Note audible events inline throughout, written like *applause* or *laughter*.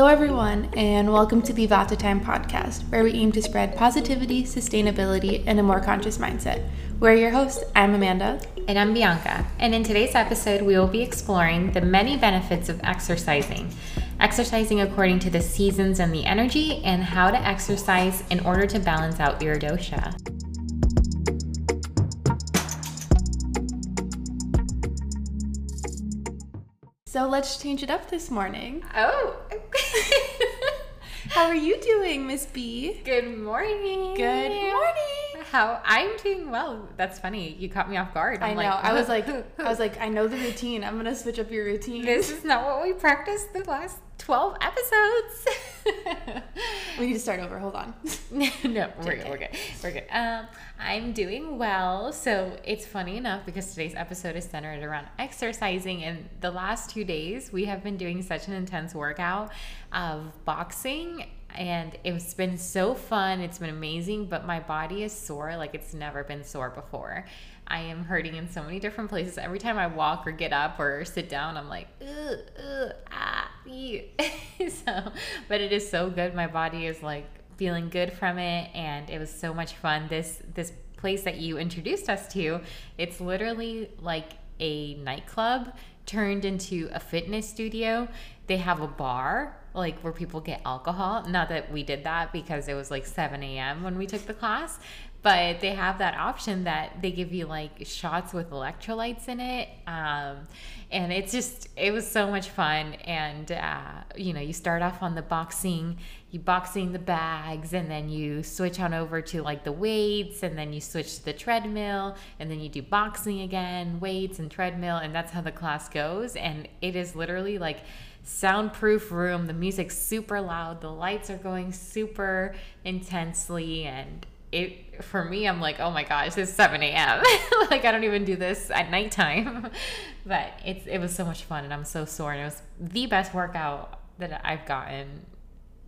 Hello, everyone, and welcome to the Vata Time podcast, where we aim to spread positivity, sustainability, and a more conscious mindset. We're your hosts. I'm Amanda. And I'm Bianca. And in today's episode, we will be exploring the many benefits of exercising, exercising according to the seasons and the energy, and how to exercise in order to balance out your dosha. So let's change it up this morning. Oh. *laughs* How are you doing, Miss B? Good morning. Good morning. How I'm doing well. That's funny. You caught me off guard. I'm i know. Like, I was like, *laughs* I was like, I know the routine. I'm gonna switch up your routine. This is not what we practiced the last 12 episodes. *laughs* *laughs* we need to start over. Hold on. *laughs* no, *laughs* we're good. We're good. We're good. Um, I'm doing well. So it's funny enough because today's episode is centered around exercising. And the last two days, we have been doing such an intense workout of boxing and it's been so fun. It's been amazing, but my body is sore like it's never been sore before. I am hurting in so many different places. Every time I walk or get up or sit down, I'm like, ugh, ugh, ah, *laughs* so, but it is so good. My body is like feeling good from it, and it was so much fun. This this place that you introduced us to, it's literally like a nightclub turned into a fitness studio. They have a bar like where people get alcohol. Not that we did that because it was like 7 a.m. when we took the class, but they have that option that they give you like shots with electrolytes in it um, and it's just it was so much fun. And uh, you know you start off on the boxing you boxing the bags and then you switch on over to like the weights and then you switch to the treadmill and then you do boxing again weights and treadmill and that's how the class goes. And it is literally like soundproof room. The music's super loud. The lights are going super intensely. And it for me i'm like oh my gosh it's 7 a.m *laughs* like i don't even do this at nighttime. *laughs* But it's it was so much fun and i'm so sore and it was the best workout that i've gotten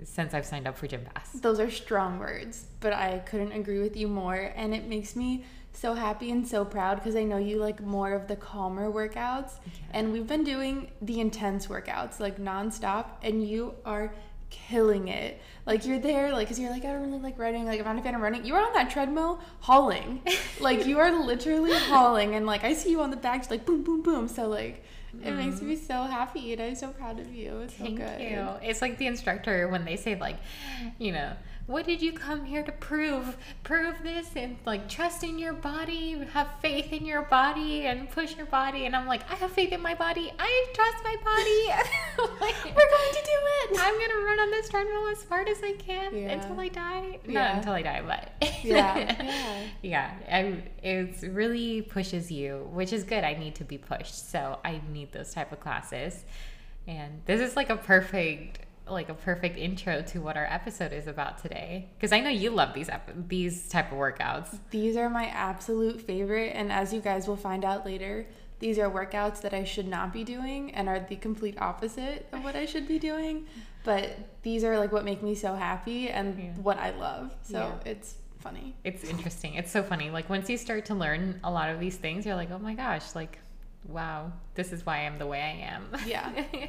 since i've signed up for gym pass. Those are strong words but i couldn't agree with you more and it makes me so happy and so proud because I know you like more of the calmer workouts. And we've been doing the intense workouts like nonstop, and you are killing it. Like you're there, like, cause you're like, I don't really like running. Like, I'm not a fan of running. You are on that treadmill hauling. *laughs* like, you are literally hauling. And like, I see you on the back, just like boom, boom, boom. So, like, it mm. makes me so happy. And I'm so proud of you. It's Thank so good. you. It's like the instructor when they say, like, you know, what did you come here to prove? Prove this and like trust in your body, have faith in your body, and push your body. And I'm like, I have faith in my body. I trust my body. like, *laughs* *laughs* We're going to do it. I'm gonna run on this treadmill as hard as I can yeah. until I die. Yeah. Not until I die, but yeah, *laughs* yeah, yeah. It really pushes you, which is good. I need to be pushed, so I need those type of classes. And this is like a perfect like a perfect intro to what our episode is about today. Because i know you love these these type of workouts. These are my absolute favorite and as you guys will find out later these are workouts that i should not be doing and are the complete opposite of what i should be doing. But these are like what make me so happy and yeah. what i love. So yeah. it's funny. It's interesting. It's so funny. Like once you start to learn a lot of these things you're like oh my gosh like wow this is why i'm the way i am yeah *laughs*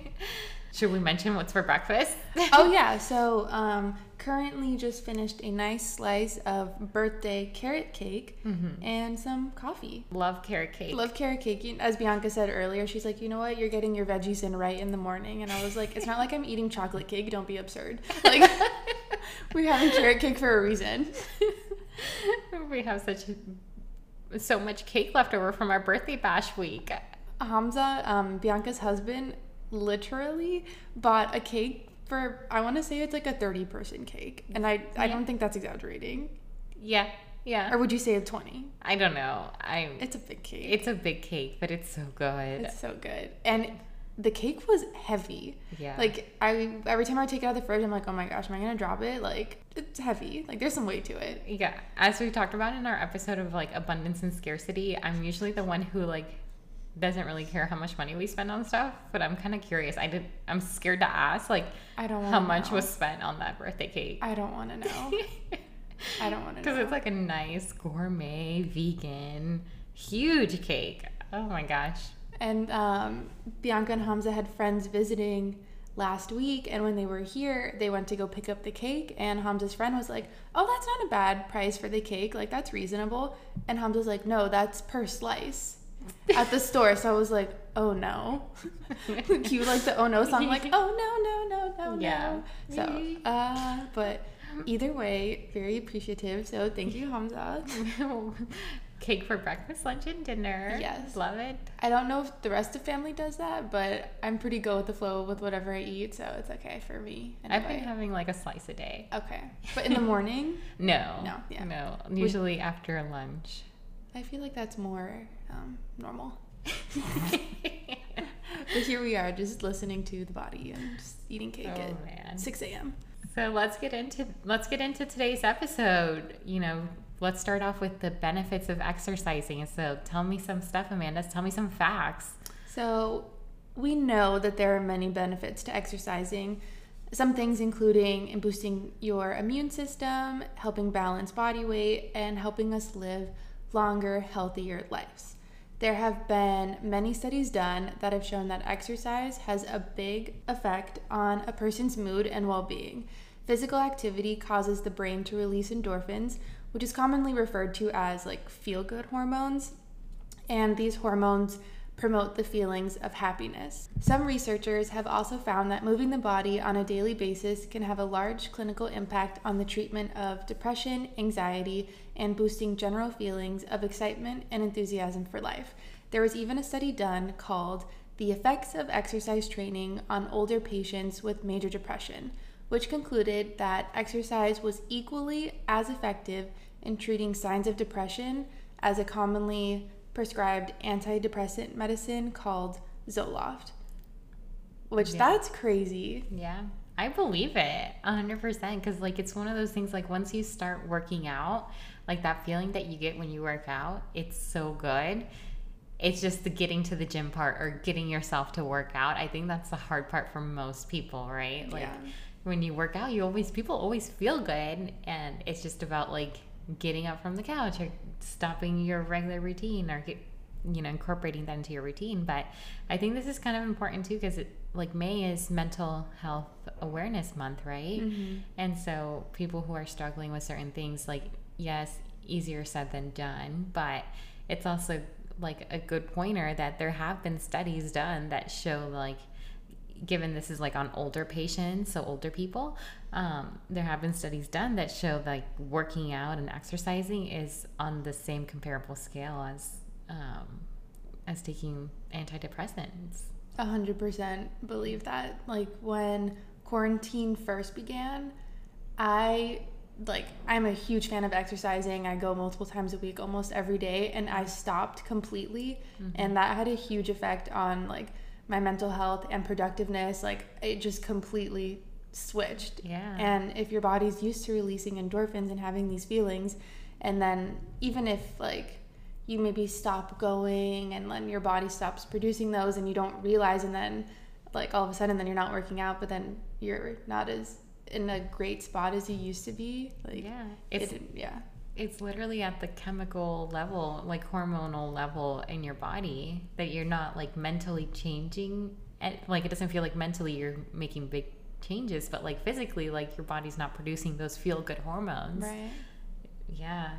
Should we mention what's for breakfast? *laughs* oh yeah, so um, currently just finished a nice slice of birthday carrot cake mm-hmm. and some coffee. Love carrot cake. Love carrot cake. As Bianca said earlier, she's like, you know what, you're getting your veggies in right in the morning, and I was like, it's not like I'm eating chocolate cake. Don't be absurd. *laughs* Like we're having carrot cake for a reason. we have such so much cake left over from our birthday bash week. Hamza, um, Bianca's husband, literally bought a cake for I want to say it's like a 30 person cake and I I don't think that's exaggerating. Yeah. Yeah. Or would you say a 20? I don't know. I It's a big cake. It's a big cake, but it's so good. It's so good. And the cake was heavy. Yeah. Like I every time I take it out of the fridge, I'm like, oh my gosh, am I gonna drop it? Like it's heavy. Like there's some weight to it. Yeah. As we talked about in our episode of like abundance and scarcity, I'm usually the one who like doesn't really care how much money we spend on stuff, but I'm kind of curious. I did. I'm scared to ask, like, I don't how much know. was spent on that birthday cake. I don't want to know. *laughs* I don't want to because it's like a nice gourmet vegan huge cake. Oh my gosh! And um, Bianca and Hamza had friends visiting last week and when they were here they went to go pick up the cake and hamza's friend was like oh that's not a bad price for the cake like that's reasonable. And hamza's like no that's per slice *laughs* at the store. So i was like oh no. *laughs* Cue like the oh no song like oh no no no no Yeah. no so uh but either way very appreciative. So thank you hamza *laughs* Cake for breakfast, lunch, and dinner. Yes. Love it. I don't know if the rest of family does that, but I'm pretty go with the flow with whatever I eat, so it's okay for me. I've been having like a slice a day. okay, but in the morning, *laughs* No. No, yeah. No. Usually after lunch. I feel like that's more um, normal. *laughs* But here we are, just listening to the body and just eating cake Oh, at man. 6 a.m. So let's get into let's get into today's episode. You know, let's start off with the benefits of exercising. So tell me some stuff, Amanda. Tell me some facts. So we know that there are many benefits to exercising. Some things including in boosting your immune system, helping balance body weight, and helping us live longer, healthier lives. There have been many studies done that have shown that exercise has a big effect on a person's mood and well being. Physical activity causes the brain to release endorphins, which is commonly referred to as like feel good hormones and these hormones promote the feelings of happiness. Some researchers have also found that moving the body on a daily basis can have a large clinical impact on the treatment of depression, anxiety, and boosting general feelings of excitement and enthusiasm for life. There was even a study done called The Effects of Exercise Training on Older Patients with Major Depression, which concluded that exercise was equally as effective in treating signs of depression as a commonly prescribed antidepressant medicine called Zoloft. Which Yeah. that's crazy. Yeah. I believe it 100% because, like, it's one of those things, like, once you start working out, like, that feeling that you get when you work out, it's so good. It's just the getting to the gym part or getting yourself to work out. I think that's the hard part for most people, right? Like, Yeah. when you work out, you always, people always feel good. And it's just about, like, getting up from the couch or stopping your regular routine or get, you know incorporating that into your routine but i think this is kind of important too because it like may is mental health awareness month right Mm-hmm. and so people who are struggling with certain things like yes easier said than done but it's also like a good pointer that there have been studies done that show like given this is like on older patients so older people um, there have been studies done that show like working out and exercising is on the same comparable scale as um, as taking antidepressants A hundred percent believe that. Like when quarantine first began, I like I'm a huge fan of exercising. I go multiple times a week, almost every day, and I stopped completely, and that had a huge effect on like my mental health and productiveness. Like it just completely switched. yeah And if your body's used to releasing endorphins and having these feelings, and then even if like you maybe stop going and then your body stops producing those and you don't realize and then like all of a sudden then you're not working out but then you're not as in a great spot as you used to be like yeah it's it, yeah it's literally at the chemical level like hormonal level in your body that you're not like mentally changing and like it doesn't feel like mentally you're making big changes but like physically like your body's not producing those feel good hormones right yeah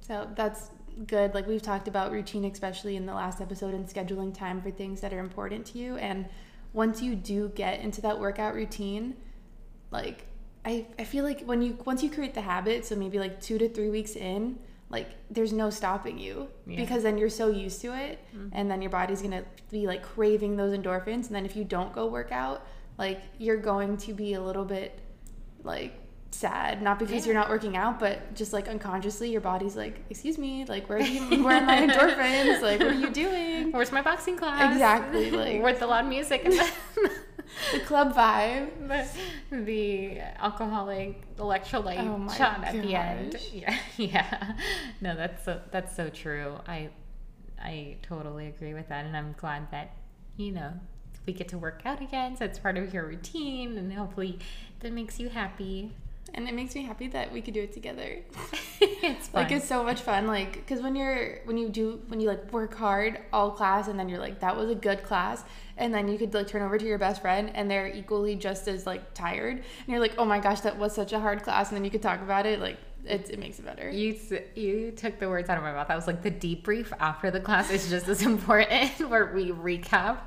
So that's good. Like we've talked about routine, especially in the last episode, and scheduling time for things that are important to you. And once you do get into that workout routine, like I, I feel like when you once you create the habit, so maybe like two to three weeks in, like there's no stopping you Yeah. because then you're so used to it, mm-hmm. and then your body's gonna be like craving those endorphins. And then if you don't go work out, like you're going to be a little bit like sad not because Yeah. you're not working out but just like unconsciously your body's like excuse me like where are, you, *laughs* where are my endorphins like what are you doing where's my boxing class Exactly, *laughs* like- where's the loud music and *laughs* the club vibe the, the alcoholic electrolyte Oh shot at the end. *laughs* Yeah, yeah. No, that's so that's so true. I I totally agree with that, and I'm glad that you know we get to work out again. So it's part of your routine, and hopefully that makes you happy. And it makes me happy that we could do it together. *laughs* it's fun. like it's so much fun like because when you're when you do when you like work hard all class and then you're like that was a good class and then you could like turn over to your best friend and they're equally just as like tired and you're like oh my gosh that was such a hard class and then you could talk about it like it, it makes it better You you took the words out of my mouth. I was like, the debrief after the class is just as *laughs* important, *laughs* where we recap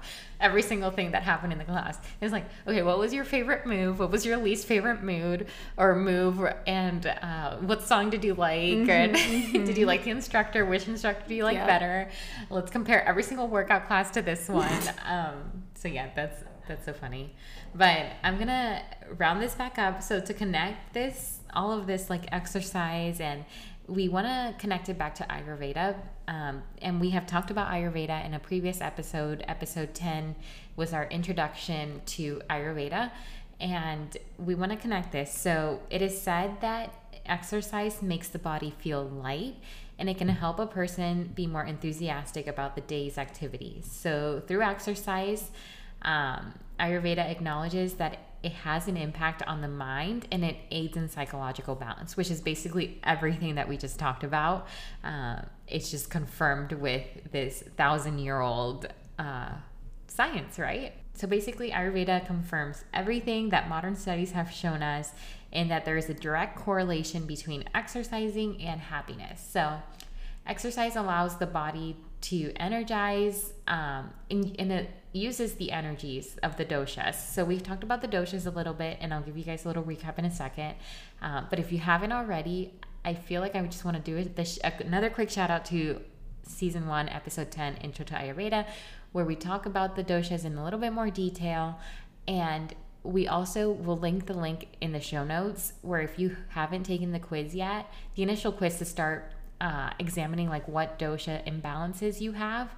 every single thing that happened in the class. It's like, okay, what was your favorite move? What was your least favorite mood or move? And uh, what song did you like? Mm-hmm, and *laughs* did you like the instructor? Which instructor do you like Yeah. better? Let's compare every single workout class to this one. um, so yeah, that's that's so funny. But I'm gonna round this back up. So to connect this, all of this like exercise and we want to connect it back to Ayurveda. Um, and we have talked about Ayurveda in a previous episode. Episode 10 was our introduction to Ayurveda. And we want to connect this. So it is said that exercise makes the body feel light and it can help a person be more enthusiastic about the day's activities. So through exercise, um, Ayurveda acknowledges that it has an impact on the mind and it aids in psychological balance, which is basically everything that we just talked about. Uh, it's just confirmed with this thousand year old uh, science, right? So basically, Ayurveda confirms everything that modern studies have shown us, and that there is a direct correlation between exercising and happiness. So, exercise allows the body to energize, um, and, and it uses the energies of the doshas. So, we've talked about the doshas a little bit, and I'll give you guys a little recap in a second. Uh, but if you haven't already, I feel like I just want to do. This, another quick shout out to season one, episode 10, Intro to Ayurveda, where we talk about the doshas in a little bit more detail. And we also will link the link in the show notes where if you haven't taken the quiz yet, the initial quiz to start uh, examining like what dosha imbalances you have,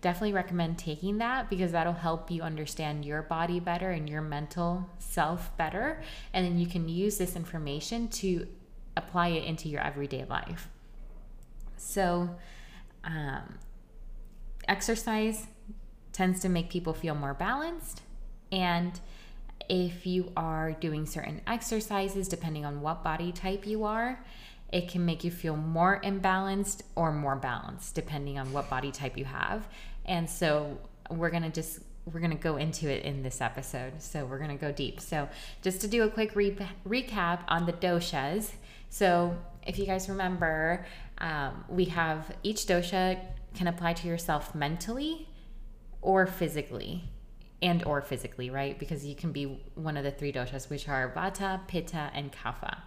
definitely recommend taking that because that'll help you understand your body better and your mental self better. And then you can use this information to apply it into your everyday life. So, um, exercise tends to make people feel more balanced. And if you are doing certain exercises, depending on what body type you are, it can make you feel more imbalanced or more balanced, depending on what body type you have. And so we're going to just we're going to go into it in this episode. So we're going to go deep. So just to do a quick re- recap on the doshas. So if you guys remember, um, we have each dosha can apply to yourself mentally or physically and or physically right because you can be one of the three doshas which are vata pitta and kapha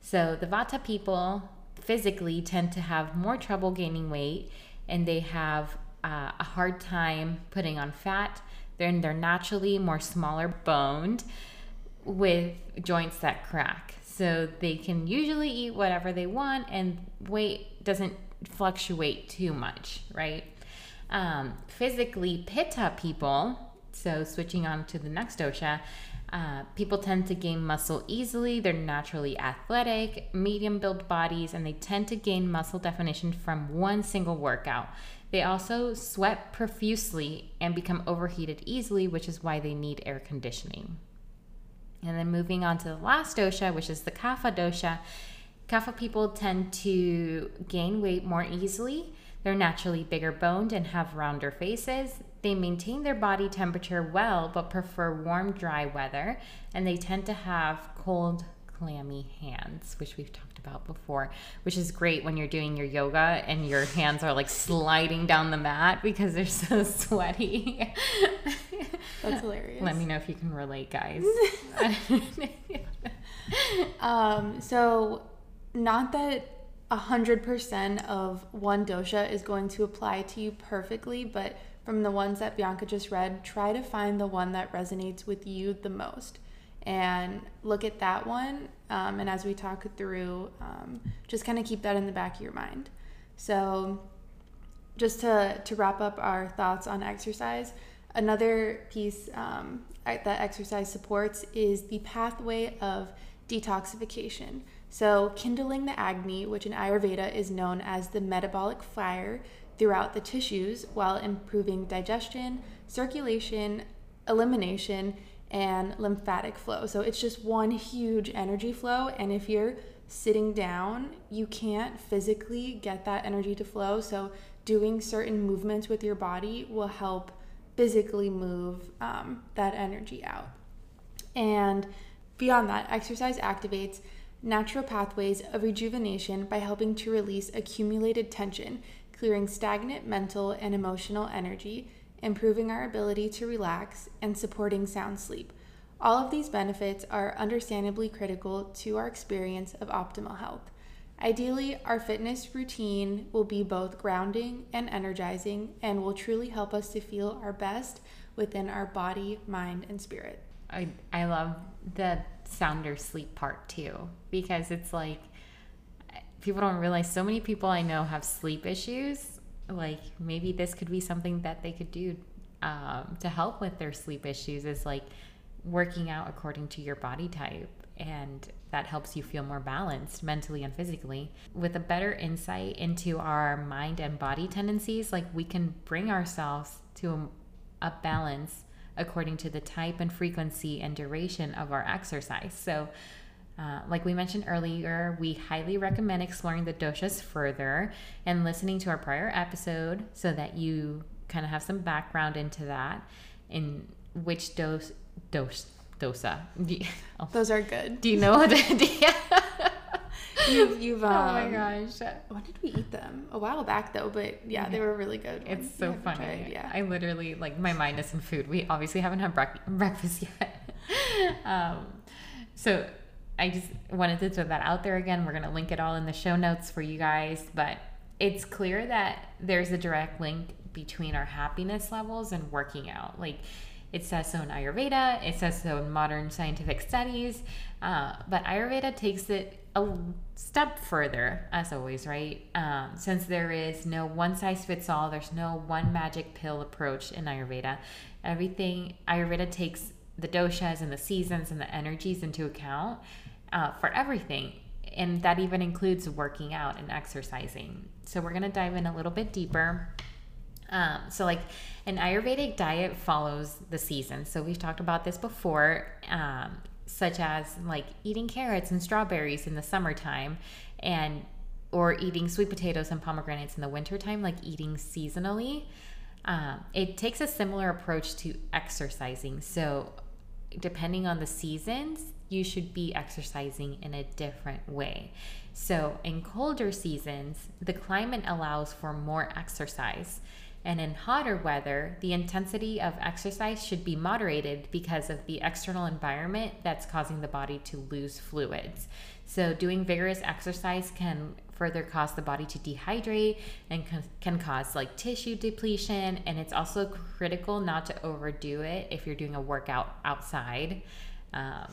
so the vata people physically tend to have more trouble gaining weight and they have uh, a hard time putting on fat. They're, they're naturally more smaller boned with joints that crack. So they can usually eat whatever they want and weight doesn't fluctuate too much right? Um, physically pitta people so switching on to the next dosha uh, people tend to gain muscle easily. They're naturally athletic medium built bodies and they tend to gain muscle definition from one single workout they also sweat profusely and become overheated easily which is why they need air conditioning and then moving on to the last dosha which is the kapha dosha kapha people tend to gain weight more easily they're naturally bigger boned and have rounder faces. They maintain their body temperature well, but prefer warm, dry weather. And they tend to have cold, clammy hands, which we've talked about before, which is great when you're doing your yoga and your hands are like sliding down the mat because they're so *laughs* sweaty. That's hilarious. Let me know if you can relate, guys. *laughs* *laughs* Um, so not that a hundred percent of one dosha is going to apply to you perfectly, but from the ones that Bianca just read, try to find the one that resonates with you the most and look at that one. Um, and as we talk through, um, just kind of keep that in the back of your mind. So, just to, to wrap up our thoughts on exercise, another piece um, that exercise supports is the pathway of detoxification. So, kindling the Agni, which in Ayurveda is known as the metabolic fire, throughout the tissues while improving digestion, circulation, elimination, and lymphatic flow. So it's just one huge energy flow. And if you're sitting down, you can't physically get that energy to flow. So doing certain movements with your body will help physically move um, that energy out. And beyond that, exercise activates natural pathways of rejuvenation by helping to release accumulated tension, clearing stagnant mental and emotional energy, improving our ability to relax, and supporting sound sleep. All of these benefits are understandably critical to our experience of optimal health. Ideally, our fitness routine will be both grounding and energizing and will truly help us to feel our best within our body, mind, and spirit. I, I love the sounder sleep part too because it's like people don't realize so many people I know have sleep issues. Like maybe this could be something that they could do um, to help with their sleep issues is like working out according to your body type. And that helps you feel more balanced mentally and physically. With a better insight into our mind and body tendencies like we can bring ourselves to a, a balance according to the type and frequency and duration of our exercise. So uh, like we mentioned earlier, we highly recommend exploring the doshas further and listening to our prior episode so that you kind of have some background into that in which dose dose dosa. You, *laughs* oh. Those are good. Do you know what? *laughs* you've, you've um, *laughs* oh my gosh. When did we eat them? A while back though, but yeah, yeah. they were really good. It's so funny. Tried, yeah. I literally like my mind is in food. We obviously haven't had bre- breakfast yet. um, so I just wanted to throw that out there again. We're gonna link it all in the show notes for you guys, but it's clear that there's a direct link between our happiness levels and working out. Like it says so in Ayurveda, it says so in modern scientific studies, uh, but Ayurveda takes it a step further, as always, right? Um, since there is no one size fits all, there's no one magic pill approach in Ayurveda. Everything, Ayurveda takes the doshas and the seasons and the energies into account uh, for everything. And that even includes working out and exercising. So, we're going to dive in a little bit deeper. Um, so, like an Ayurvedic diet follows the season. So, we've talked about this before, um, such as like eating carrots and strawberries in the summertime, and or eating sweet potatoes and pomegranates in the wintertime, like eating seasonally. Um, it takes a similar approach to exercising. So, depending on the seasons, you should be exercising in a different way. So, in colder seasons, the climate allows for more exercise. And in hotter weather, the intensity of exercise should be moderated because of the external environment that's causing the body to lose fluids. So, doing vigorous exercise can further cause the body to dehydrate and can cause like tissue depletion. And it's also critical not to overdo it if you're doing a workout outside. Um,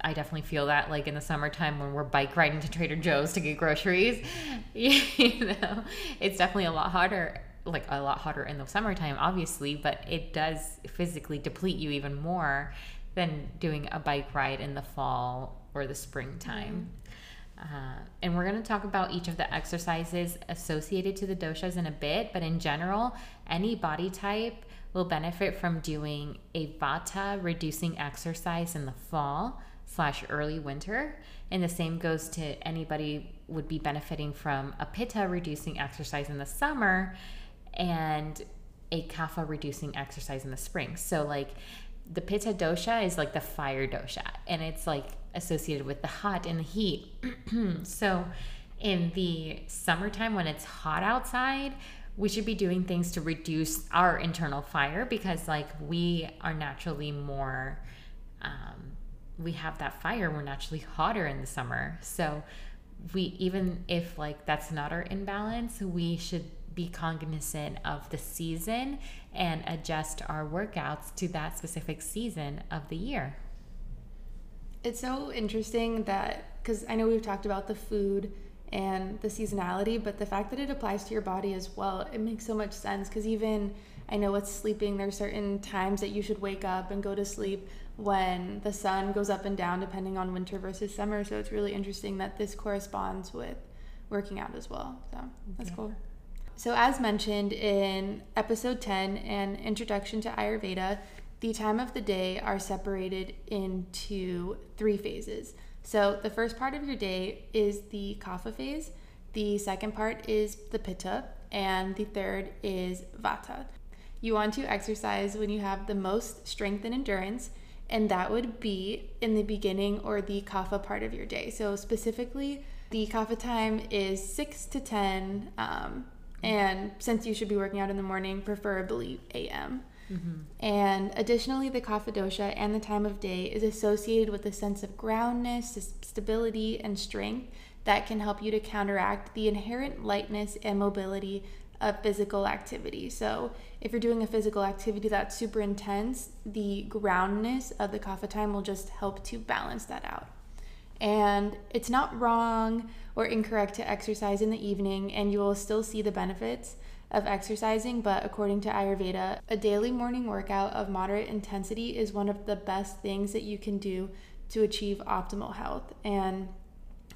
I definitely feel that like in the summertime when we're bike riding to Trader Joe's to get groceries, *laughs* you know, it's definitely a lot harder like a lot hotter in the summertime, obviously, but it does physically deplete you even more than doing a bike ride in the fall or the springtime. Mm. Uh, and we're going to talk about each of the exercises associated to the doshas in a bit, but in general, any body type will benefit from doing a vata reducing exercise in the fall slash early winter. And the same goes to anybody would be benefiting from a pitta reducing exercise in the summer and a kapha reducing exercise in the spring. So like the pitta dosha is like the fire dosha and it's like associated with the hot and the heat. *clears throat* so in the summertime when it's hot outside, we should be doing things to reduce our internal fire because like we are naturally more um, we have that fire we're naturally hotter in the summer so we even if like that's not our imbalance we should be cognizant of the season and adjust our workouts to that specific season of the year. It's so interesting that because I know we've talked about the food and the seasonality, but the fact that it applies to your body as well, it makes so much sense because even I know with sleeping, there's certain times that you should wake up and go to sleep when the sun goes up and down depending on winter versus summer. So it's really interesting that this corresponds with working out as well. So that's yeah. cool. So, as mentioned in episode 10 and Introduction to Ayurveda, the time of the day are separated into three phases. So the first part of your day is the kapha phase, the second part is the pitta, and the third is vata. You want to exercise when you have the most strength and endurance, and that would be in the beginning or the kapha part of your day. So specifically, the kapha time is 6 to 10, um, and since you should be working out in the morning, preferably AM. Mm-hmm. And additionally, the kapha dosha and the time of day is associated with a sense of groundness, stability, and strength that can help you to counteract the inherent lightness and mobility of physical activity. So, if you're doing a physical activity that's super intense, the groundness of the kapha time will just help to balance that out. And it's not wrong or incorrect to exercise in the evening, and you will still see the benefits of exercising, but according to Ayurveda, a daily morning workout of moderate intensity is one of the best things that you can do to achieve optimal health. And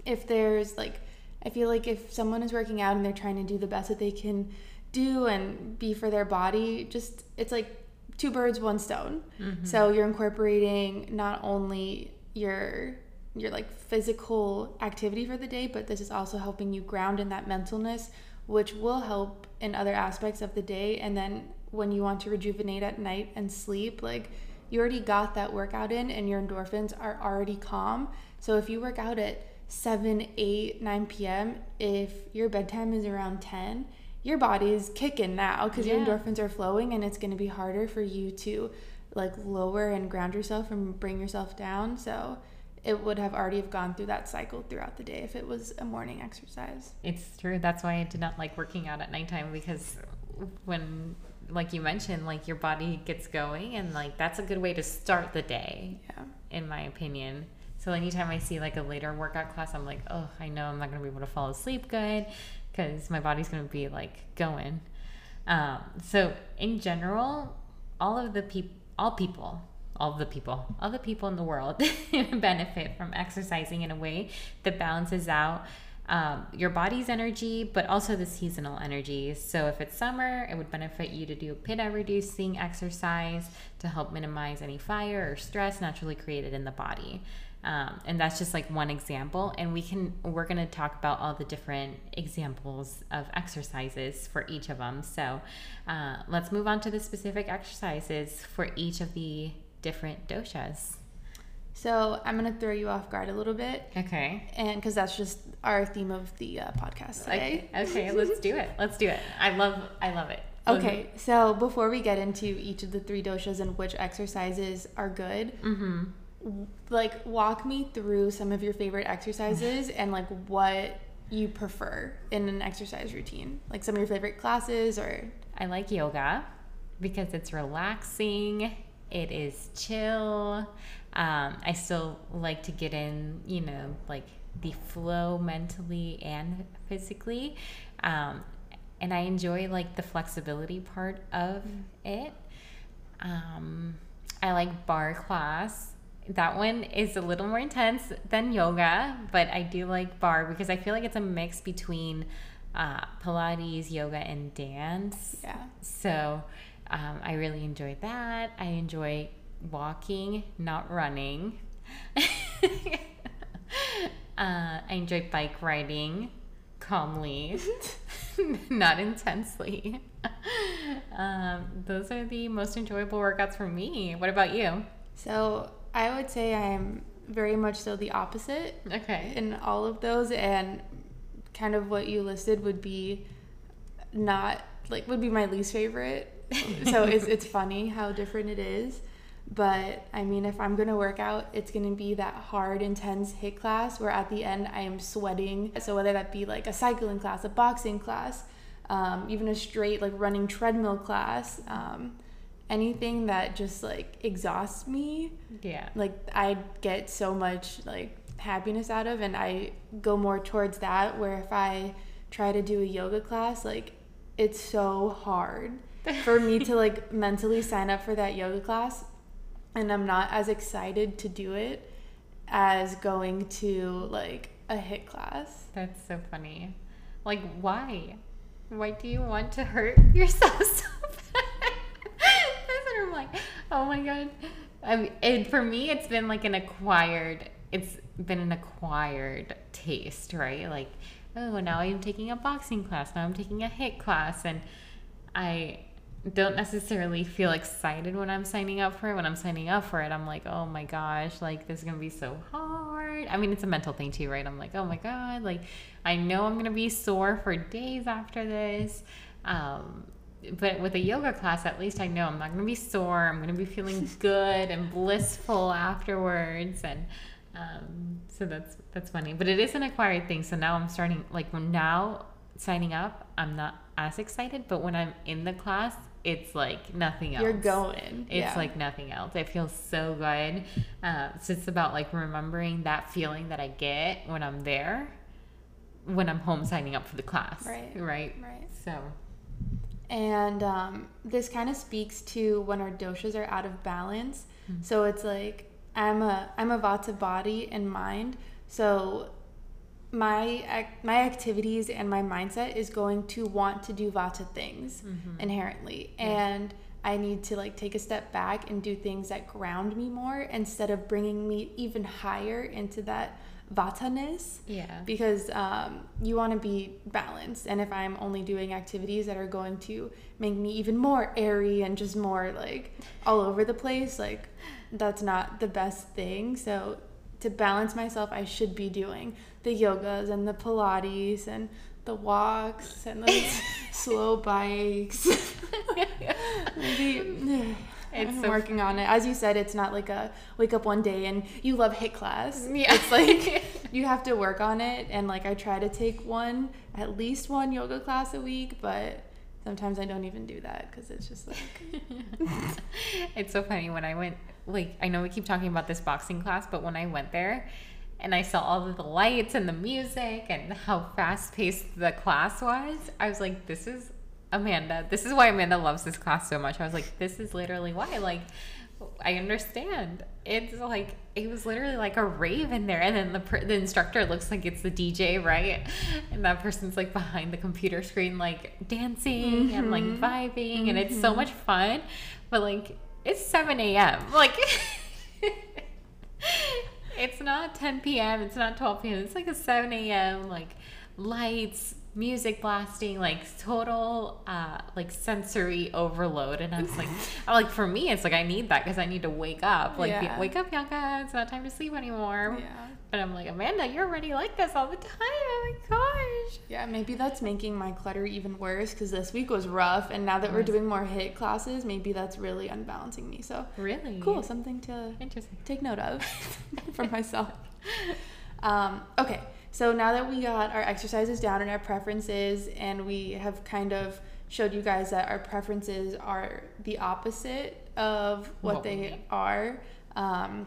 if there's like, I feel like if someone is working out and they're trying to do the best that they can do and be for their body, just it's like two birds, one stone. Mm-hmm. So you're incorporating not only your your like physical activity for the day, but this is also helping you ground in that mentalness, which will help in other aspects of the day. And then when you want to rejuvenate at night and sleep, like you already got that workout in and your endorphins are already calm. So if you work out at 7, 8, 9 p.m., if your bedtime is around 10, your body is kicking now because yeah. your endorphins are flowing and it's going to be harder for you to like lower and ground yourself and bring yourself down. So it would have already have gone through that cycle throughout the day if it was a morning exercise. It's true. That's why I did not like working out at nighttime because when like you mentioned, like your body gets going and like that's a good way to start the day. Yeah. In my opinion. So anytime I see like a later workout class, I'm like, oh, I know I'm not gonna be able to fall asleep good because my body's gonna be like going. Um, so in general, all of the people, all people, all the people, all the people in the world *laughs* benefit from exercising in a way that balances out um, your body's energy, but also the seasonal energy. So, if it's summer, it would benefit you to do pitta reducing exercise to help minimize any fire or stress naturally created in the body. Um, and that's just like one example. And we can, we're going to talk about all the different examples of exercises for each of them. So, uh, let's move on to the specific exercises for each of the different doshas. So I'm gonna throw you off guard a little bit. Okay. And because that's just our theme of the uh, podcast today. Okay. okay, let's do it. Let's do it. I love. I love it. Okay, so before we get into each of the three doshas and which exercises are good, mm-hmm. Like walk me through some of your favorite exercises *sighs* and like what you prefer in an exercise routine, like some of your favorite classes or. I like yoga because it's relaxing it is chill. Um, I still like to get in, you know, like the flow mentally and physically. Um, and I enjoy like the flexibility part of it. Um, I like barre class. That one is a little more intense than yoga, but I do like barre because I feel like it's a mix between uh, Pilates, yoga, and dance. Yeah. So um, I really enjoy that. I enjoy walking, not running. *laughs* uh, I enjoy bike riding calmly, *laughs* not intensely. *laughs* Um, those are the most enjoyable workouts for me. What about you? So I would say I'm very much so the opposite. Okay. In all of those, and kind of what you listed would be not like would be my least favorite so *laughs* it's it's funny how different it is. But I mean, if I'm gonna work out, it's gonna be that hard, intense hit class where at the end I am sweating. So whether that be like a cycling class, a boxing class, um, even a straight like running treadmill class, um, anything that just like exhausts me. Yeah. Like I get so much like happiness out of, and I go more towards that. Where if I try to do a yoga class, like it's so hard *laughs* for me to like mentally sign up for that yoga class and I'm not as excited to do it as going to like a HIIT class. That's so funny. Like why? Why do you want to hurt *laughs* yourself so like. oh my god. I mean, it, for me, it's been like an acquired. It's been an acquired taste, right? Like, oh, now I'm taking a boxing class. Now I'm taking a HIIT class, and I don't necessarily feel excited when I'm signing up for it. When I'm signing up for it, I'm like, oh my gosh, like this is gonna be so hard. I mean, it's a mental thing too, right? I'm like, oh my god, like I know I'm gonna be sore for days after this. Um, but with a yoga class, at least I know I'm not gonna be sore. I'm gonna be feeling *laughs* good and blissful afterwards, and um, so that's that's funny. But it is an acquired thing. So now I'm starting like when now signing up, I'm not as excited. But when I'm in the class, it's like nothing else. You're going. It's yeah. like nothing else. It feels so good. Uh, so it's about like remembering that feeling that I get when I'm there, when I'm home signing up for the class. Right. Right. Right. So and um, this kind of speaks to when our doshas are out of balance. Mm-hmm. So it's like I'm a I'm a vata body and mind. So my my activities and my mindset is going to want to do vata things mm-hmm. inherently, yeah. and I need to like take a step back and do things that ground me more instead of bringing me even higher into that vataness. Yeah. Because um, you want to be balanced. And if I'm only doing activities that are going to make me even more airy and just more like all over the place, like that's not the best thing. So to balance myself, I should be doing the yogas and the Pilates and the walks and the *laughs* slow bikes. *laughs* Maybe *sighs* it's I'm so working on it. As you said, it's not like a wake up one day and you love HIIT class. Yeah. It's like *laughs* you have to work on it. And like I try to take one, at least one yoga class a week, but sometimes I don't even do that because it's just like. *laughs* it's so funny when I went, like, I know we keep talking about this boxing class, but when I went there, and I saw all of the lights and the music and how fast paced the class was, I was like, this is Amanda. This is why Amanda loves this class so much. I was like, this is literally why. Like, I understand. It's like it was literally like a rave in there, and then the the instructor looks like it's the DJ, right? And that person's like behind the computer screen, like dancing mm-hmm. and like mm-hmm. vibing, mm-hmm. and it's so mm-hmm. much fun. But like, it's seven a.m. Like. *laughs* it's not 10 p.m. It's not 12 p.m. It's like a 7 a.m. like lights, music blasting, like total uh like sensory overload. And I was like, *laughs* like for me, it's like I need that because I need to wake up. Like yeah. wake up, Bianca. It's not time to sleep anymore. Yeah. But I'm like, Amanda, you're already like this all the time. Oh my gosh. Yeah, maybe that's making my clutter even worse because this week was rough, and now that we're doing more HIIT classes, maybe that's really unbalancing me. So really cool, something to interesting take note of *laughs* for myself. *laughs* Um, okay. So now that we got our exercises down and our preferences, and we have kind of showed you guys that our preferences are the opposite of what they are, um,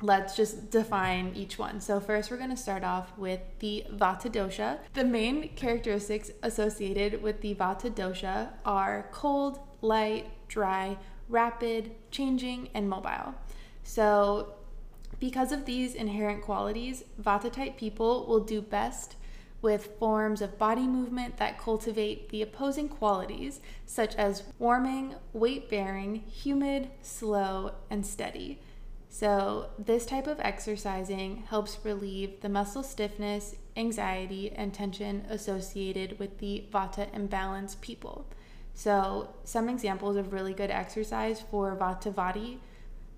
let's just define each one. So, first, we're going to start off with the Vata dosha. The main characteristics associated with the Vata dosha are cold, light, dry, rapid, changing, and mobile. So, because of these inherent qualities, Vata type people will do best with forms of body movement that cultivate the opposing qualities, such as warming, weight bearing, humid, slow, and steady. So, this type of exercising helps relieve the muscle stiffness, anxiety, and tension associated with the Vata imbalance people. So, some examples of really good exercise for Vata body,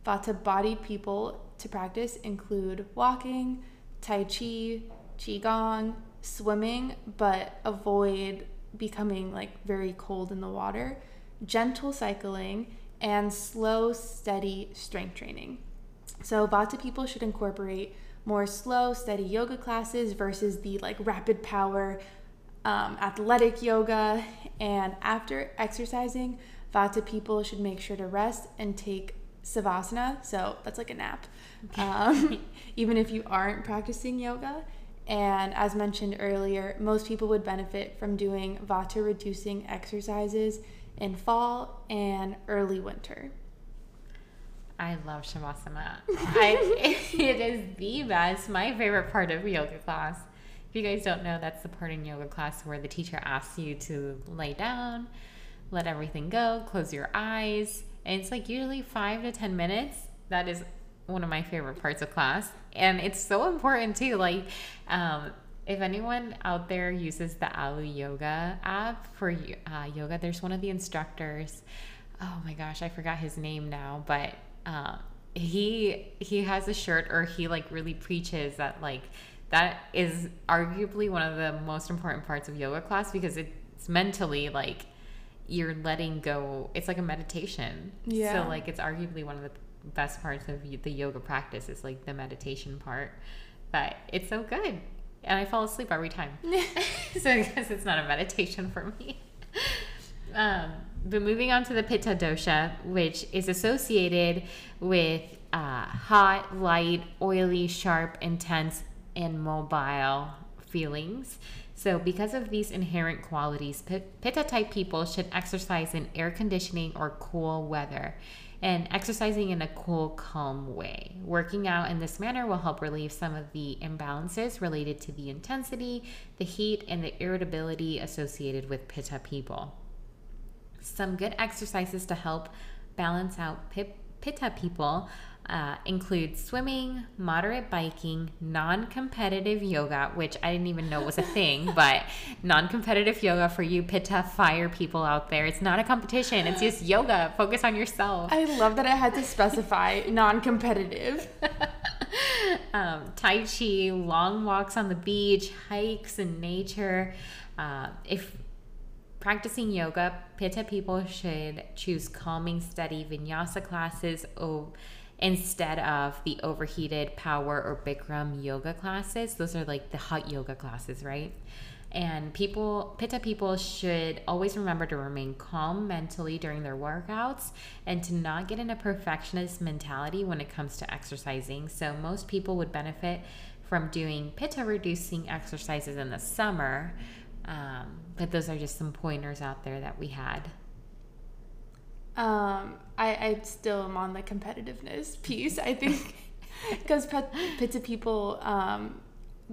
Vata bodied people to practice include walking, Tai Chi, Qigong, swimming, but avoid becoming like very cold in the water, gentle cycling, and slow, steady strength training. So, Vata people should incorporate more slow, steady yoga classes versus the like rapid power um, athletic yoga. And after exercising, Vata people should make sure to rest and take savasana. So, that's like a nap *laughs* um, even if you aren't practicing yoga. And as mentioned earlier, most people would benefit from doing vata reducing exercises in fall and early winter. I love Shavasana. *laughs* I, it is the best, my favorite part of yoga class. If you guys don't know, that's the part in yoga class where the teacher asks you to lay down, let everything go, close your eyes, and it's like usually five to 10 minutes. That is one of my favorite parts of class. And it's so important too. Like, um, if anyone out there uses the Alo Yoga app for uh, yoga, there's one of the instructors. Oh my gosh, I forgot his name now, but uh, he he has a shirt, or he like really preaches that like that is arguably one of the most important parts of yoga class because it's mentally like you're letting go. It's like a meditation. Yeah. So like it's arguably one of the best parts of the yoga practice is like the meditation part. But it's so good. And I fall asleep every time. *laughs* so I guess it's not a meditation for me. Um, but moving on to the Pitta dosha, which is associated with uh, hot, light, oily, sharp, intense, and mobile feelings. So, because of these inherent qualities, Pitta type people should exercise in air conditioning or cool weather and exercising in a cool, calm way. Working out in this manner will help relieve some of the imbalances related to the intensity, the heat, and the irritability associated with Pitta people. Some good exercises to help balance out Pitta people uh, include swimming, moderate biking, non competitive yoga, which I didn't even know was a thing, *laughs* but non competitive yoga for you Pitta fire people out there. It's not a competition, it's just yoga. Focus on yourself. I love that I had to specify *laughs* non competitive. *laughs* um, tai Chi, long walks on the beach, hikes in nature. Uh, if practicing yoga, Pitta people should choose calming, steady vinyasa classes. Oh, instead of the overheated power or Bikram yoga classes. Those are like the hot yoga classes, right? And people, Pitta people should always remember to remain calm mentally during their workouts and to not get in a perfectionist mentality when it comes to exercising. So, most people would benefit from doing Pitta reducing exercises in the summer. Um, but those are just some pointers out there that we had. Um, I, I still am on the competitiveness piece. I think *laughs* because Pitta people um,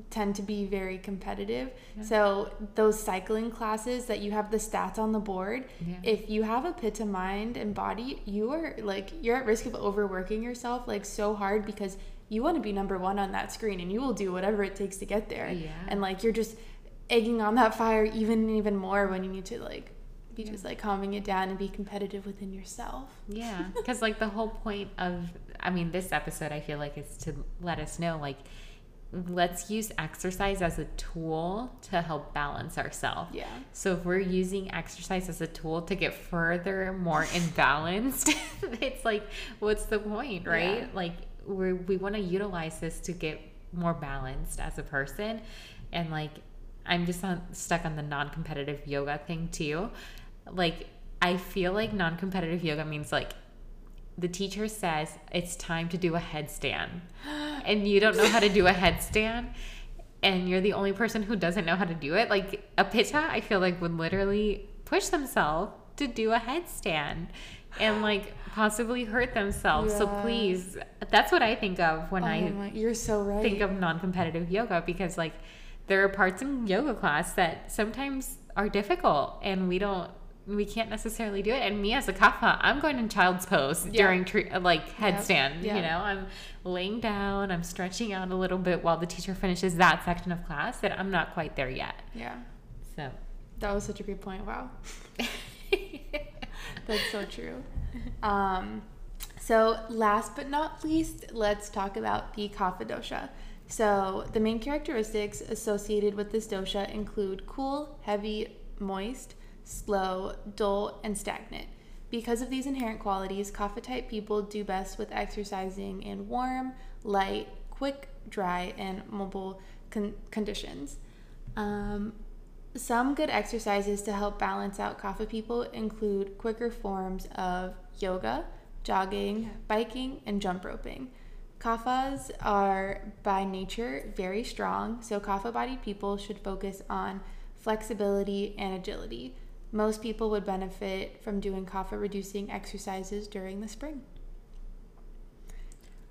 tend to be very competitive. Yeah. So those cycling classes that you have the stats on the board, yeah. if you have a Pitta mind and body, you are like you're at risk of overworking yourself like so hard because you want to be number one on that screen and you will do whatever it takes to get there. Yeah. And like you're just egging on that fire even even more when you need to like be yeah. just like calming it down and be competitive within yourself. Yeah, *laughs* because like the whole point of, I mean, this episode I feel like is to let us know like let's use exercise as a tool to help balance ourselves. Yeah. So if we're using exercise as a tool to get further more imbalanced, *laughs* *laughs* it's like, what's the point, right? Yeah. Like we we want to utilize this to get more balanced as a person, and like I'm just on, stuck on the non-competitive yoga thing too like I feel like non-competitive yoga means like the teacher says it's time to do a headstand. *gasps* And you don't know how to do a headstand and you're the only person who doesn't know how to do it. Like a pitta i feel like would literally push themselves to do a headstand and *gasps* like possibly hurt themselves. Yeah. so please that's what i think of when oh i my, you're so right. think of non-competitive yoga because like there are parts in yoga class that sometimes are difficult and we don't we can't necessarily do it. And me as a kapha, I'm going in child's pose yeah. during tre- like headstand. You know, I'm laying down, I'm stretching out a little bit while the teacher finishes that section of class. That I'm not quite there yet. Yeah. So that was such a great point. Wow. *laughs* That's so true. Um, so last but not least, let's talk about the kapha dosha. So the main characteristics associated with this dosha include cool, heavy, moist, slow, dull, and stagnant. Because of these inherent qualities, kapha type people do best with exercising in warm, light, quick, dry, and mobile con- conditions. Um, some good exercises to help balance out kapha people include quicker forms of yoga, jogging, biking, and jump roping. Kaphas are by nature very strong, so kapha bodied people should focus on flexibility and agility. Most people would benefit from doing kapha reducing exercises during the spring.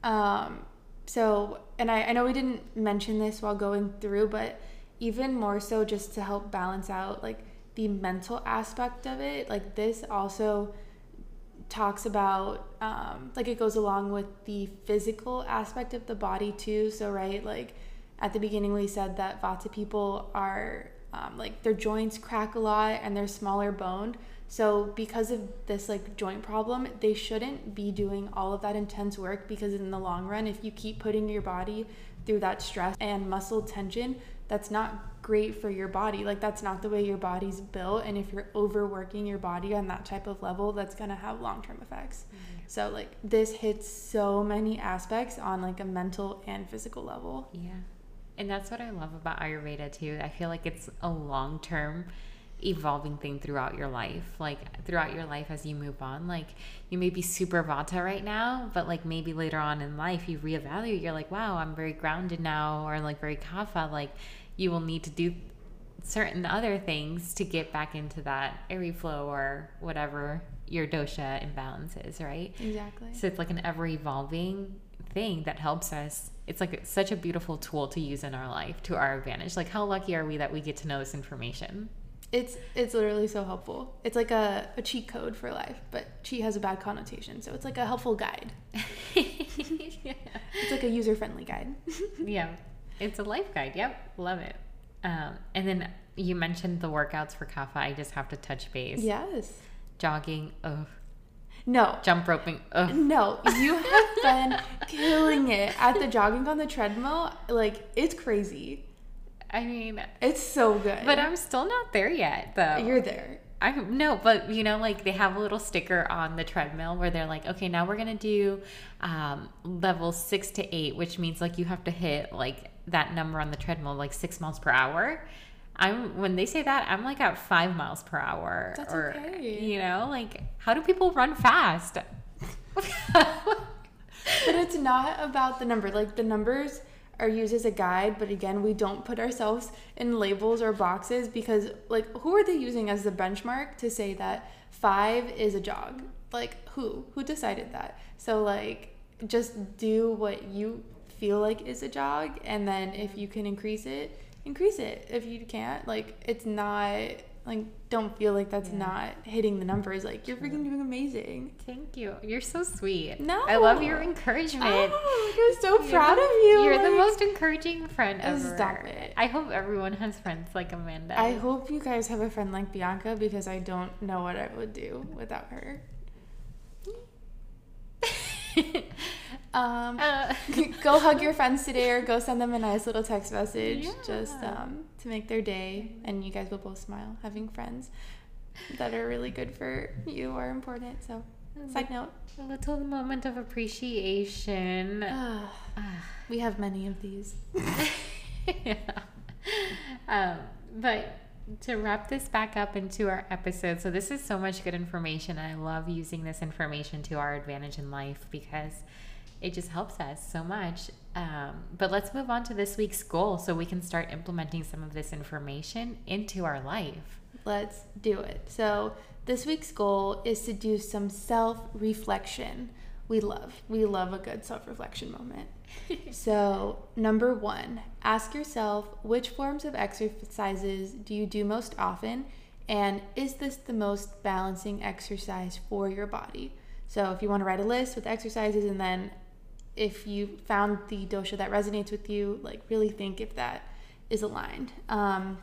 Um, so, and I, I know we didn't mention this while going through, but even more so just to help balance out like the mental aspect of it, like this also talks about um, like it goes along with the physical aspect of the body too. So right, like at the beginning we said that Vata people are um, like their joints crack a lot and they're smaller boned. So because of this like joint problem, they shouldn't be doing all of that intense work because in the long run, if you keep putting your body through that stress and muscle tension, that's not great for your body. Like that's not the way your body's built and if you're overworking your body on that type of level, that's going to have long-term effects. Mm-hmm. So like this hits so many aspects on like a mental and physical level. Yeah. And that's what I love about Ayurveda too. I feel like it's a long-term evolving thing throughout your life. Like throughout your life as you move on like you may be super vata right now but like maybe later on in life you reevaluate. You're like wow i'm very grounded now or like very kapha like you will need to do certain other things to get back into that airy flow or whatever your dosha imbalance is right? Exactly. So it's like an ever evolving thing that helps us it's like such a beautiful tool to use in our life to our advantage like how lucky are we that we get to know this information it's it's literally so helpful. It's like a, a cheat code for life, but cheat has a bad connotation, so it's like a helpful guide. *laughs* yeah. It's like a user friendly guide. *laughs* yeah, it's a life guide. Yep, love it. Um, and then you mentioned the workouts for Kapha. I just have to touch base. Yes. Jogging. Ugh. No. Jump roping. Ugh. No, you have been killing it at the jogging on the treadmill. Like it's crazy. I mean, it's so good. But I'm still not there yet, though. You're there. I no, but you know, like they have a little sticker on the treadmill where they're like, okay, now we're gonna do um, level six to eight, which means like you have to hit like that number on the treadmill, like six miles per hour. I'm when they say that, I'm like at five miles per hour. That's or, okay. You know, like how do people run fast? *laughs* but it's not about the number. Like the numbers are used as a guide, but again, we don't put ourselves in labels or boxes because, like, who are they using as the benchmark to say that five is a jog? Like, who? Who decided that? So, like, just do what you feel like is a jog, and then if you can increase it, increase it. If you can't, like, it's not like don't feel like that's yeah. not hitting the numbers. Like you're freaking doing amazing. Thank you. You're so sweet. No. I love your encouragement. Oh, i'm so proud of you. You're like, the most encouraging friend ever. stop it. I hope everyone has friends like amanda. I hope you guys have a friend like bianca because i don't know what i would do without her *laughs* um, uh. *laughs* go hug your friends today or go send them a nice little text message yeah. just um, to make their day and you guys will both smile having friends that are really good for you are important so side note a little moment of appreciation we have many of these *laughs* yeah. um, but to wrap this back up into our episode so this is so much good information i love using this information to our advantage in life because it just helps us so much. Um, but let's move on to this week's goal so we can start implementing some of this information into our life. Let's do it. So, this week's goal is to do some self reflection. We love, we love a good self reflection moment. *laughs* so, number one, ask yourself which forms of exercises do you do most often? And is this the most balancing exercise for your body? So, if you want to write a list with exercises and then if you found the dosha that resonates with you, like really think if that is aligned. Um,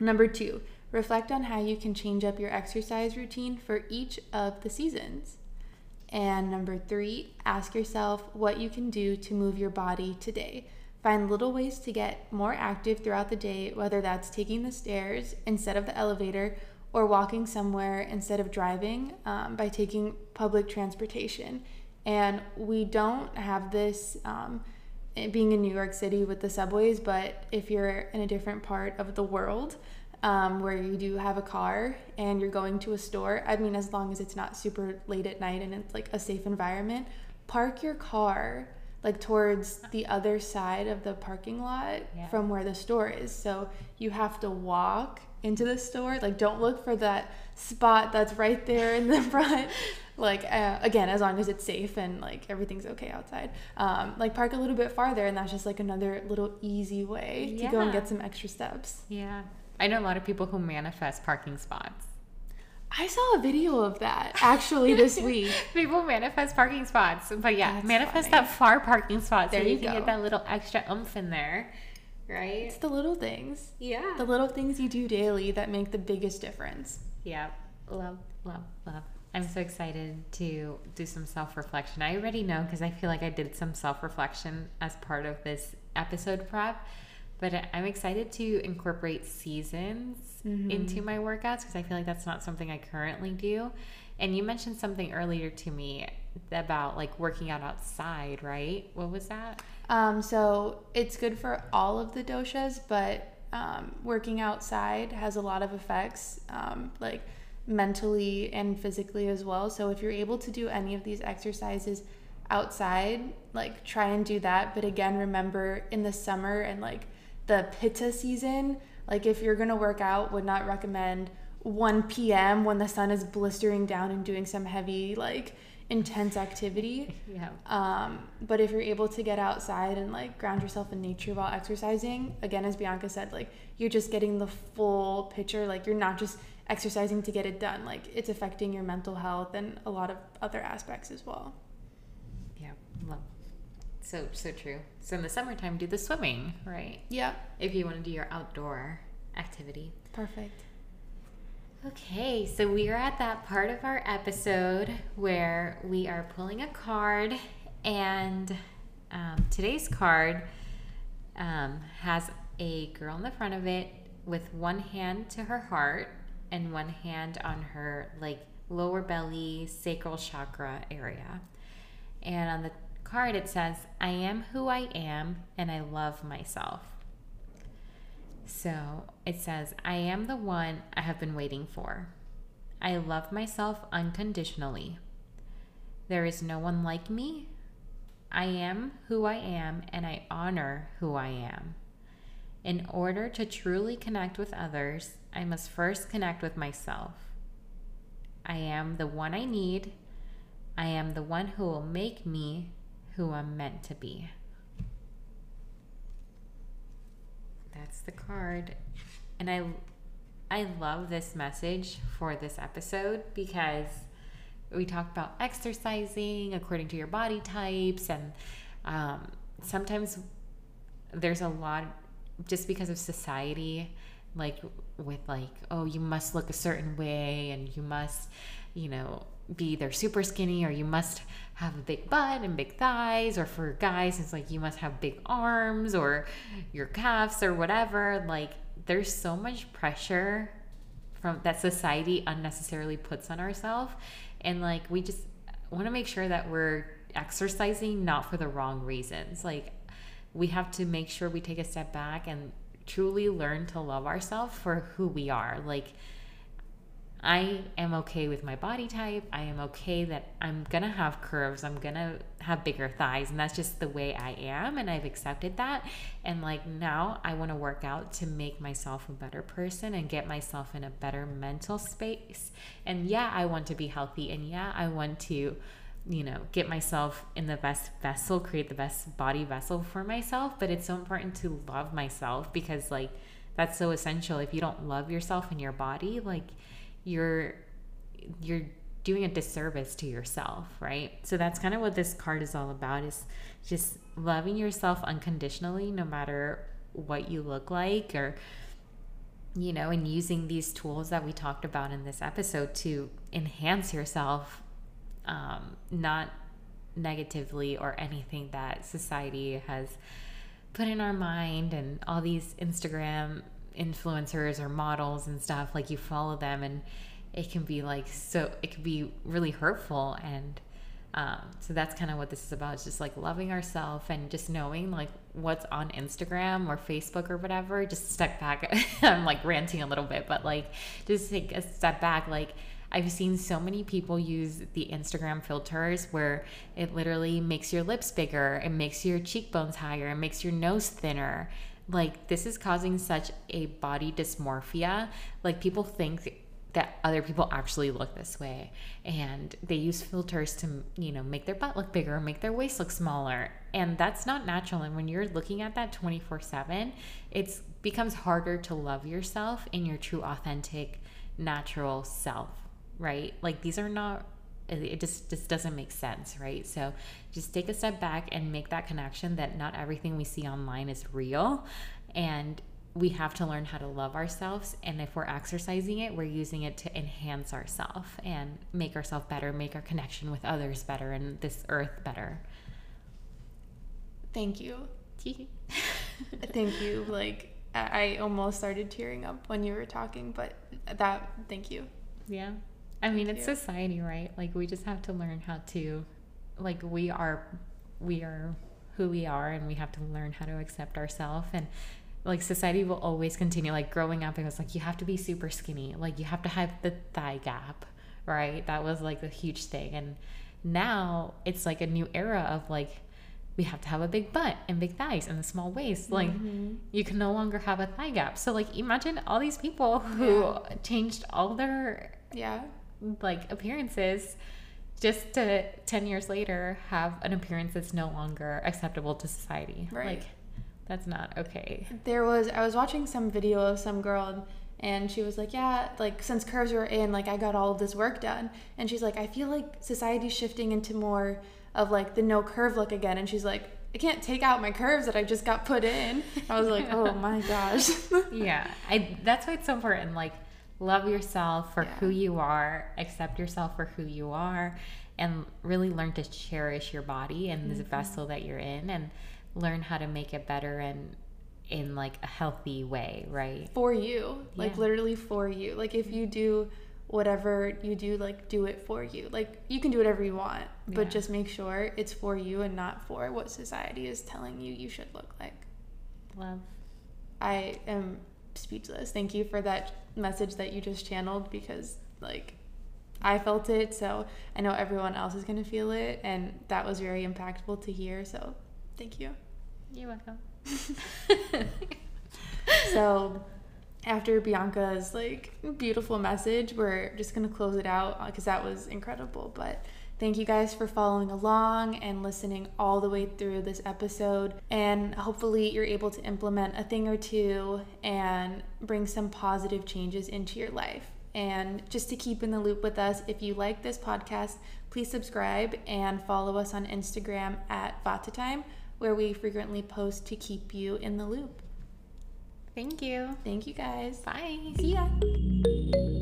number two, reflect on how you can change up your exercise routine for each of the seasons. And number three, ask yourself what you can do to move your body today. Find little ways to get more active throughout the day, whether that's taking the stairs instead of the elevator or walking somewhere instead of driving um, by taking public transportation. And we don't have this um, being in New York City with the subways, but if you're in a different part of the world um, where you do have a car and you're going to a store, I mean, as long as it's not super late at night and it's like a safe environment, park your car like towards the other side of the parking lot yeah. from where the store is. So you have to walk into the store. Like, don't look for that spot that's right there in the *laughs* front like uh, again as long as it's safe and like everything's okay outside um, like park a little bit farther and that's just like another little easy way yeah. to go and get some extra steps yeah i know a lot of people who manifest parking spots I saw a video of that actually this *laughs* week. People manifest parking spots, but yeah, That's manifest funny. that far parking spot There so you, you can go. get that little extra oomph in there, right? It's the little things. Yeah. The little things you do daily that make the biggest difference. Yeah, love, love, love. I'm so excited to do some self reflection. I already know because I feel like I did some self reflection as part of this episode prep, but I'm excited to incorporate seasons into my workouts because I feel like that's not something I currently do. And you mentioned something earlier to me about like working out outside, right? What was that? Um, so it's good for all of the doshas, but um, working outside has a lot of effects, um, like mentally and physically as well. So if you're able to do any of these exercises outside, like try and do that. But again, remember in the summer and like the pitta season, like if you're gonna work out, would not recommend 1 p.m. when the sun is blistering down and doing some heavy like intense activity. *laughs* Yeah. Um, but if you're able to get outside and like ground yourself in nature while exercising, again, as Bianca said, like you're just getting the full picture. Like you're not just exercising to get it done. Like it's affecting your mental health and a lot of other aspects as well. Yeah. Love. So, so true. So in the summertime, do the swimming, right? Yeah, if you want to do your outdoor activity. perfect. Okay, so we are at that part of our episode where we are pulling a card, and um, today's card um, has a girl in the front of it with one hand to her heart and one hand on her like lower belly sacral chakra area. And on the card it says, "I am who I am and I love myself." So it says, I am the one I have been waiting for. I love myself unconditionally. There is no one like me. I am who I am and I honor who I am. In order to truly connect with others, I must first connect with myself. I am the one I need. I am the one who will make me who I'm meant to be. That's the card. And I I love this message for this episode because we talked about exercising according to your body types and um, sometimes there's a lot just because of society like with like oh you must look a certain way and you must you know be either super skinny or you must have a big butt and big thighs or for guys it's like you must have big arms or your calves or whatever. Like there's so much pressure from that society unnecessarily puts on ourselves and like we just want to make sure that we're exercising not for the wrong reasons. Like we have to make sure we take a step back and truly learn to love ourselves for who we are like I am okay with my body type. I am okay that I'm gonna have curves. I'm gonna have bigger thighs, and that's just the way I am. And I've accepted that. And like now, I wanna work out to make myself a better person and get myself in a better mental space. And yeah, I want to be healthy. And yeah, I want to, you know, get myself in the best vessel, create the best body vessel for myself. But it's so important to love myself because, like, that's so essential. If you don't love yourself and your body, like, you're you're doing a disservice to yourself right so that's kind of what this card is all about is just loving yourself unconditionally no matter what you look like or you know and using these tools that we talked about in this episode to enhance yourself um, not negatively or anything that society has put in our mind and all these instagram influencers or models and stuff like you follow them and it can be like so it can be really hurtful and um, so that's kind of what this is about it's just like loving ourselves and just knowing like what's on instagram or facebook or whatever just step back. *laughs* I'm like ranting a little bit but like just take a step back like I've seen so many people use the Instagram filters where it literally makes your lips bigger, it makes your cheekbones higher, it makes your nose thinner. Like, this is causing such a body dysmorphia. Like, people think that other people actually look this way and they use filters to you know make their butt look bigger make their waist look smaller and that's not natural and when you're looking at that 24 7 it becomes harder to love yourself in your true authentic natural self right? Like these are not it just just doesn't make sense, right? So just take a step back and make that connection that not everything we see online is real. And we have to learn how to love ourselves. And if we're exercising it we're using it to enhance ourselves and make ourselves better make our connection with others better and this earth better. Thank you. *laughs* Thank you. Like I almost started tearing up when you were talking but that thank you. Yeah i mean it's you. society right? Like we just have to learn how to like we are we are who we are and we have to learn how to accept ourselves and like society will always continue like growing up it was like you have to be super skinny. Like you have to have the thigh gap right? That was like a huge thing. And now it's like a new era of like we have to have a big butt and big thighs and a small waist. Like mm-hmm. you can no longer have a thigh gap. So like imagine all these people who yeah. changed all their yeah like appearances just to 10 years later have an appearance that's no longer acceptable to society right like that's not okay. There was I was watching some video of some girl and she was like, "Yeah, like since curves were in, like I got all of this work done." And she's like, "I feel like society's shifting into more of like the no curve look again." And she's like, "I can't take out my curves that I just got put in." I was like, *laughs* "Oh my gosh." yeah. I that's why it's so important like love yourself for yeah. who you are, accept yourself for who you are, and really learn to cherish your body and mm-hmm. this vessel that you're in and learn how to make it better and in like a healthy way, right? For you. Like yeah. literally for you. Like if you do whatever you do, like do it for you. Like you can do whatever you want, but yeah. just make sure it's for you and not for what society is telling you you should look like. Love. I am speechless. Thank you for that message that you just channeled because like I felt it, so I know everyone else is going to feel it and that was very impactful to hear. So, thank you. You're welcome. so after Bianca's like beautiful message, we're just gonna close it out because uh, that was incredible. But thank you guys for following along and listening all the way through this episode. And hopefully, you're able to implement a thing or two and bring some positive changes into your life. And just to keep in the loop with us, if you like this podcast, please subscribe and follow us on Instagram at Vatatime where we frequently post to keep you in the loop. Thank you. Thank you guys. Bye. See ya.